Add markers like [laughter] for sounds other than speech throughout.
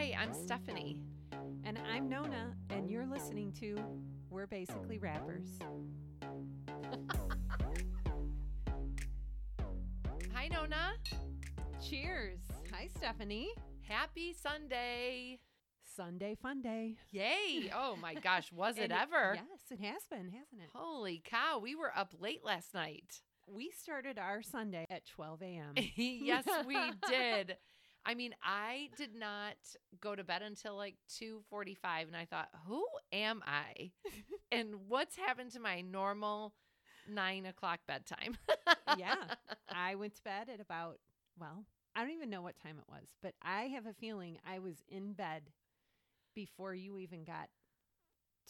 Hi, I'm Stephanie. And I'm Nona, and you're listening to We're Basically Rappers. [laughs] Hi, Nona. Cheers. Hi, Stephanie. Happy Sunday. Sunday fun day. Yay. [laughs] Oh my gosh, was it ever? Yes, it has been, hasn't it? Holy cow, we were up late last night. We started our Sunday at 12 a.m. [laughs] yes, we did. I mean, I did not go to bed until like 2:45 and I thought, "Who am I?" [laughs] and what's happened to my normal 9 o'clock bedtime? yeah. [laughs] I went to bed at about, well, I don't even know what time it was, but I have a feeling I was in bed before you even got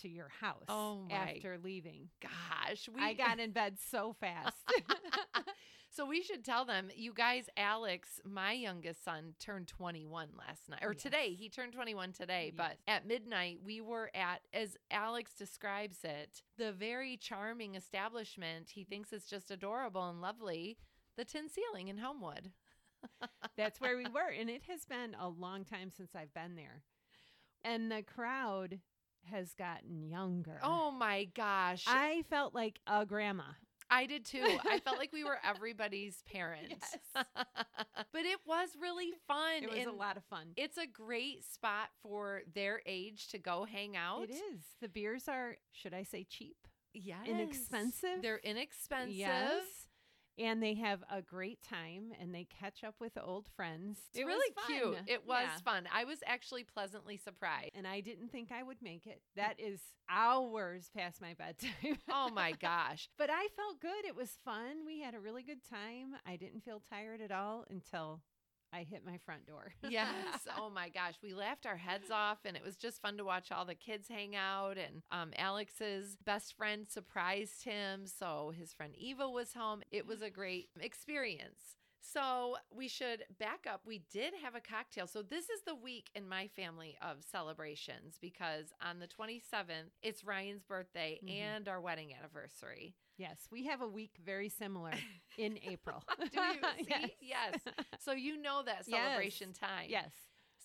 to your house Oh my after leaving. Gosh, we I got in bed so fast. [laughs] So we should tell them, you guys, Alex, my youngest son, turned 21 last night, or today. He turned 21 today, Yes. but at midnight, we were at, as Alex describes it, the very charming establishment. He thinks it's just adorable and lovely, the Tin Ceiling in Homewood. [laughs] That's where we were. And it has been a long time since I've been there. And the crowd has gotten younger. Oh my gosh. I felt like a grandma. Did too. I felt like we were [laughs] everybody's parents. Yes. [laughs] but it was really fun. It was a lot of fun. It's a great spot for their age to go hang out. It is. The beers are, should I say, cheap? Yes. Inexpensive? They're inexpensive. Yes. And they have a great time and they catch up with old friends. It's It was really cute. It was Yeah. fun. I was actually pleasantly surprised. And I didn't think I would make it. That is hours past my bedtime. [laughs] Oh my gosh. But I felt good. It was fun. We had a really good time. I didn't feel tired at all until I hit my front door. [laughs] Yes. Oh my gosh. We laughed our heads off and it was just fun to watch all the kids hang out. And um, Alex's best friend surprised him. So his friend Eva was home. It was a great experience. So we should back up. We did have a cocktail. So this is the week in my family of celebrations because on the 27th, it's Ryan's birthday Mhm. and our wedding anniversary. Yes, we have a week very similar in [laughs] April. Do you [laughs] see? Yes. So you know that Yes. celebration time. Yes.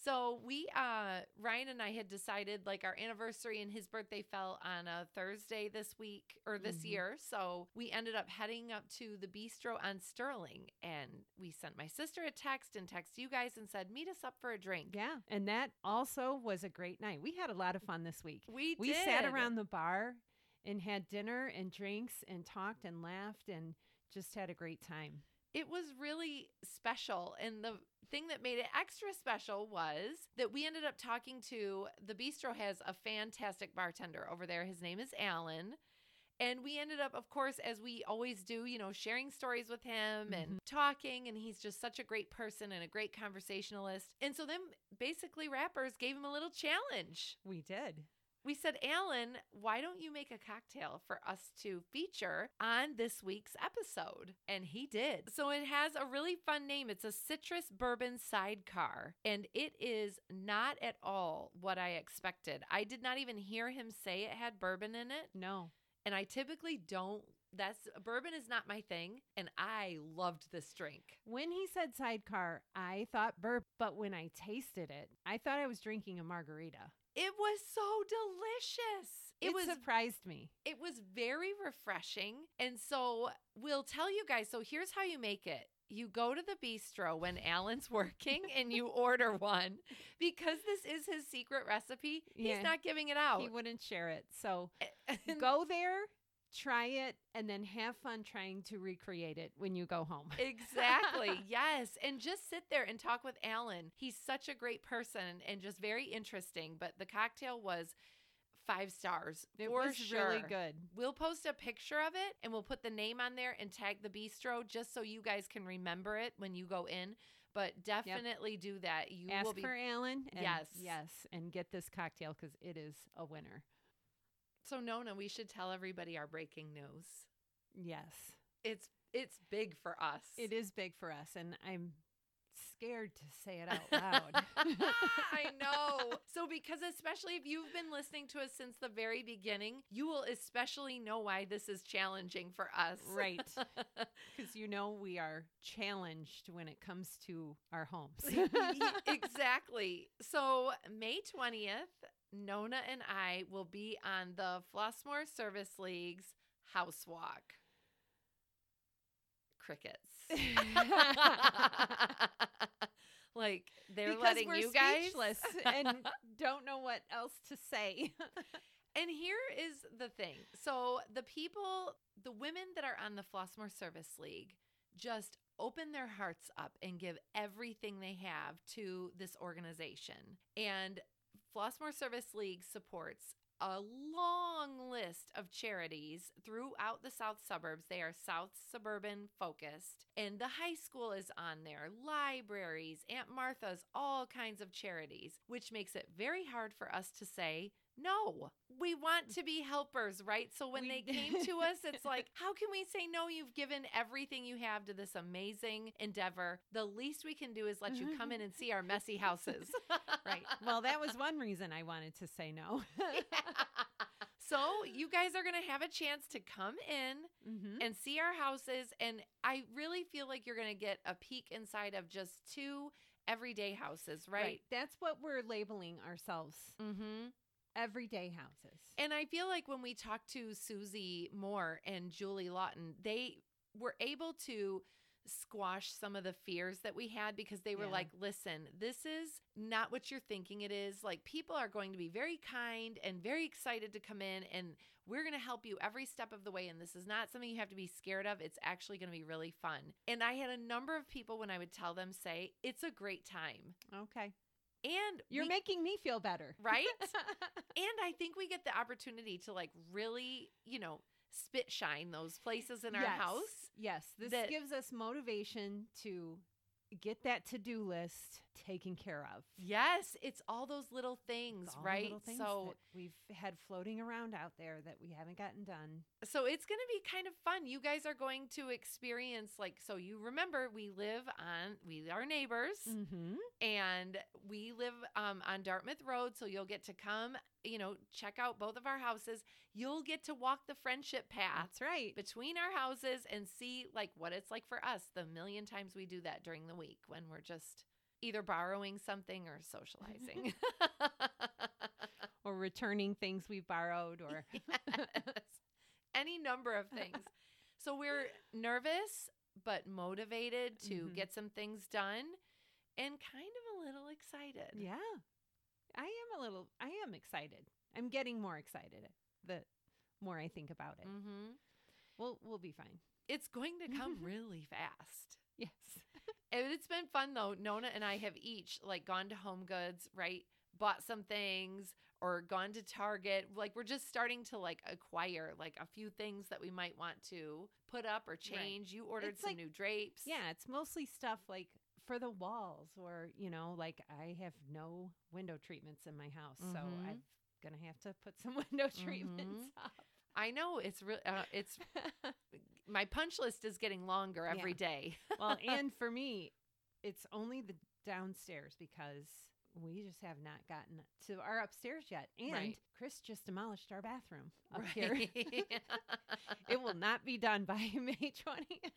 So we uh Ryan and I had decided like our anniversary and his birthday fell on a Thursday this week or this Mhm. year. So we ended up heading up to the bistro on Sterling and we sent my sister a text and text you guys and said meet us up for a drink. Yeah. And that also was a great night. We had a lot of fun this week. We We did. sat around the bar and had dinner and drinks and talked and laughed and just had a great time. It was really special. And the thing that made it extra special was that we ended up talking to the bistro has a fantastic bartender over there. His name is Alan. And we ended up, of course, as we always do, you know, sharing stories with him and mm-hmm. talking. And he's just such a great person and a great conversationalist. And so then basically, rappers gave him a little challenge. We did. We said, Alan, why don't you make a cocktail for us to feature on this week's episode? And he did. So it has a really fun name. It's a citrus bourbon sidecar, and it is not at all what I expected. I did not even hear him say it had bourbon in it, No. and I typically don't. That's bourbon is not my thing, and I loved this drink. When he said sidecar, I thought burp, but when I tasted it, I thought I was drinking a margarita. It was so delicious. It, It, was surprised me. It was very refreshing. And so we'll tell you guys. So here's how you make it. You go to the bistro when Alan's [laughs] working and you order one because this is his secret recipe. Yeah. He's not giving it out. He wouldn't share it. So [laughs] go there, try it, and then have fun trying to recreate it when you go home. [laughs] exactly. [laughs] Yes. And just sit there and talk with Alan. He's such a great person and just very interesting. But the cocktail was five stars. It for was really good. We'll post a picture of it and we'll put the name on there and tag the bistro just so you guys can remember it when you go in. But definitely do that. You will Ask be for Alan. And Yes. Yes. And get this cocktail because it is a winner. So Nona, we should tell everybody our breaking news. Yes. It's it's big for us. It is big for us. And I'm scared to say it out loud. [laughs] I [laughs] know. So, because especially if you've been listening to us since the very beginning, you will especially know why this is challenging for us. right. [laughs] Because you know we are challenged when it comes to our homes. Exactly. So, May 20th, Nona and I will be on the Flossmoor Service League's house walk. Crickets. [laughs] [laughs] like they're because letting you guys and [laughs] don't know what else to say. And here is the thing. So the people, the women that are on the Flossmoor Service League just open their hearts up and give everything they have to this organization. And Flossmoor Service League supports a long list of charities throughout the south suburbs. They are south suburban focused. And the high school is on there, libraries, Aunt Martha's, all kinds of charities, which makes it very hard for us to say, no, we want to be helpers, right? So when We- they came [laughs] to us, it's like, how can we say no? You've given everything you have to this amazing endeavor. The least we can do is let you come in and see our messy houses. [laughs] right. Well, that was [laughs] one reason I wanted to say no. So you guys are going to have a chance to come in hmm and see our houses. And I really feel like you're going to get a peek inside of just two everyday houses, right? That's what we're labeling ourselves Mm-hmm. Everyday houses. And I feel like when we talked to Susie Moore and Julie Lawton, they were able to squash some of the fears that we had because they were Yeah. like, listen, this is not what you're thinking it is. Like, people are going to be very kind and very excited to come in, and we're going to help you every step of the way. And this is not something you have to be scared of. It's actually going to be really fun. And I had a number of people when I would tell them, say, it's a great time. okay. And You're we- making me feel better. right? [laughs] And I think we get the opportunity to like really, you know, spit shine those places in our Yes. house. Yes, this gives us motivation to get that to-do list taken care of. Yes, it's all those little things, right? little things so we've had floating around out there that we haven't gotten done. so it's going to be kind of fun. You guys are going to experience like so you remember we live on we are neighbors Mm-hmm. and we live um, on Dartmouth Road so you'll get to come, you know, check out both of our houses. You'll get to walk the friendship path That's right. between our houses and see like what it's like for us the million times we do that during the week when we're just either borrowing something or socializing. [laughs] Or returning things we've borrowed or [laughs] Yes. Any number of things. So we're nervous but motivated to Mhm. get some things done and kind of a little excited. Yeah. I am a little I am excited. I'm getting more excited the more I think about it. hmm We'll we'll be fine. It's going to come [laughs] really fast. Yes. [laughs] And it's been fun though. Nona and I have each like gone to Home Goods, right? Bought some things or gone to Target. Like we're just starting to like acquire like a few things that we might want to put up or change. You ordered It's some like- new drapes. Yeah, it's mostly stuff like for the walls or, you know, like I have no window treatments in my house, so Mhm. I'm going to have to put some [laughs] window treatments up. I know it's real. Uh, it's [laughs] my punch list is getting longer every Yeah. day. [laughs] well, and for me, it's only the downstairs because we just have not gotten to our upstairs yet. And Right. Chris just demolished our bathroom up here. [laughs] It will not be done by [laughs] May 20th.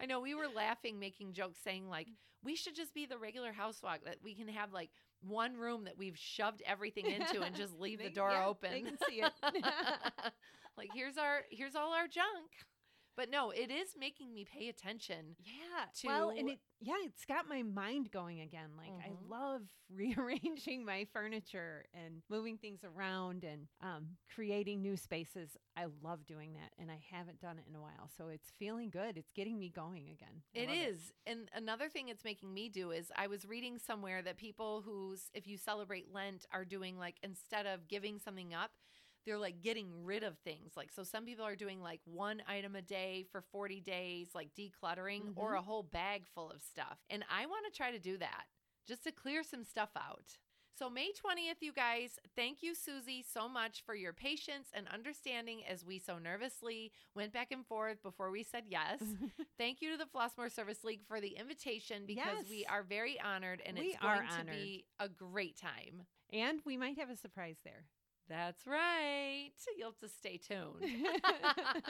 I know we were laughing, making jokes, saying like mm. we should just be the regular house walk that we can have like one room that we've shoved everything into and just leave They- the door yeah, open. They can see it. like here's our here's all our junk. But no, it is making me pay attention. yeah. well, and to- it yeah, it's got my mind going again. Like Mhm. I love [laughs] rearranging my furniture and moving things around and um, creating new spaces. I love doing that, and I haven't done it in a while, so it's feeling good. It's getting me going again. I It. And another thing it's making me do is I was reading somewhere that people who's, if you celebrate Lent, are doing like instead of giving something up, they're like getting rid of things. Like, so some people are doing like one item a day for 40 days, like decluttering, or Mhm. a whole bag full of stuff. And I want to try to do that just to clear some stuff out. So, May 20th, you guys, thank you, Susie, so much for your patience and understanding as we so nervously went back and forth before we said yes. [laughs] thank you to the Flossmoor Service League for the invitation because we are very honored and We it's going are to be a great time. and we might have a surprise there. That's right. You'll have to stay tuned. [laughs] [laughs]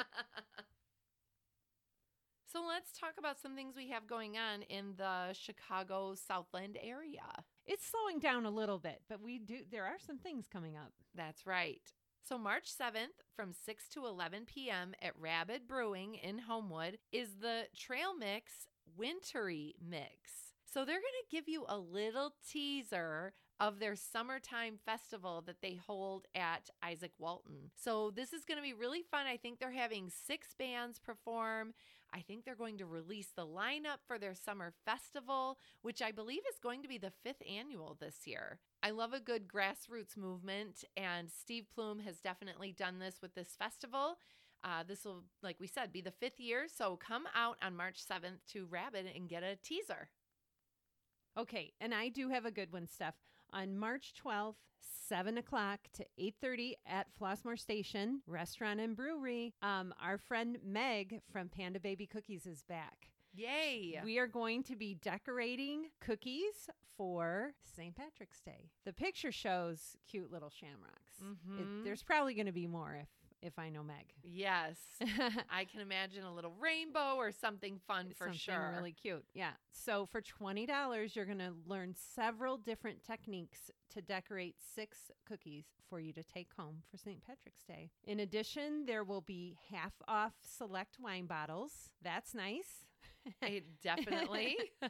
so let's talk about some things we have going on in the Chicago Southland area. It's slowing down a little bit, but we do there are some things coming up. That's right. So March 7th from 6 to 11 p.m. at Rabid Brewing in Homewood is the Trail Mix Wintry Mix. So they're going to give you a little teaser of their summertime festival that they hold at Izaak Walton. So this is going to be really fun. I think they're having six bands perform. I think they're going to release the lineup for their summer festival, which I believe is going to be the fifth annual this year. I love a good grassroots movement, and Steve Plume has definitely done this with this festival. Uh, this will, like we said, be the fifth year. So come out on March 7th to Rabbit and get a teaser. Okay, and I do have a good one, Steph. On March 12th, 7 o'clock to 8.30 at Flossmoor Station Restaurant and Brewery, um, our friend Meg from Panda Baby Cookies is back. Yay! We are going to be decorating cookies for St. Patrick's Day. The picture shows cute little shamrocks. It- Mhm. there's probably going to be more if if I know Meg. yes. [laughs] I can imagine a little rainbow or something fun for Something sure. really cute. Yeah. So for twenty dollars, you're gonna learn several different techniques to decorate six cookies for you to take home for St. Patrick's Day. In addition, there will be half off select wine bottles. That's nice. [laughs] It definitely. [laughs]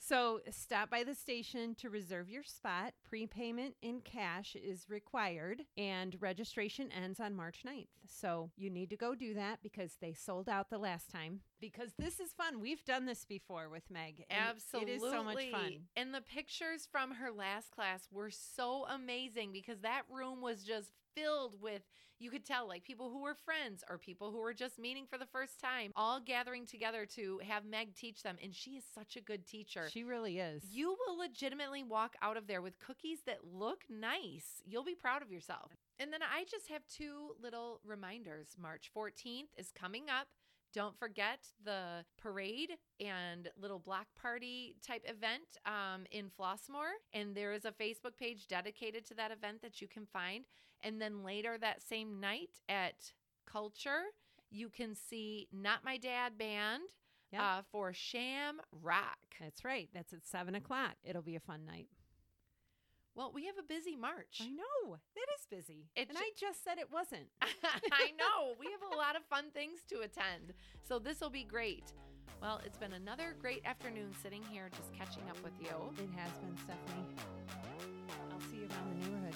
So stop by the station to reserve your spot. Prepayment in cash is required and registration ends on March 9th. So you need to go do that because they sold out the last time. Because this is fun. We've done this before with Meg. Absolutely. It is so much fun. And the pictures from her last class were so amazing because that room was just filled with, you could tell, like people who were friends or people who were just meeting for the first time, all gathering together to have Meg teach them. And she is such a good teacher. She really is. you will legitimately walk out of there with cookies that look nice. You'll be proud of yourself. And then I just have two little reminders. March 14th is coming up. Don't forget the parade and little block party type event um, in Flossmoor. And there is a Facebook page dedicated to that event that you can find. And then later that same night at Culture, you can see Not My Dad Band yep. uh, for Sham Rock. That's right. That's at seven o'clock. It'll be a fun night. Well, we have a busy March. I know. It is busy. It and ju- I just said it wasn't. [laughs] I know. We have a lot of fun things to attend. So this will be great. Well, it's been another great afternoon sitting here just catching up with you. It has been, Stephanie. I'll see you around the neighborhood.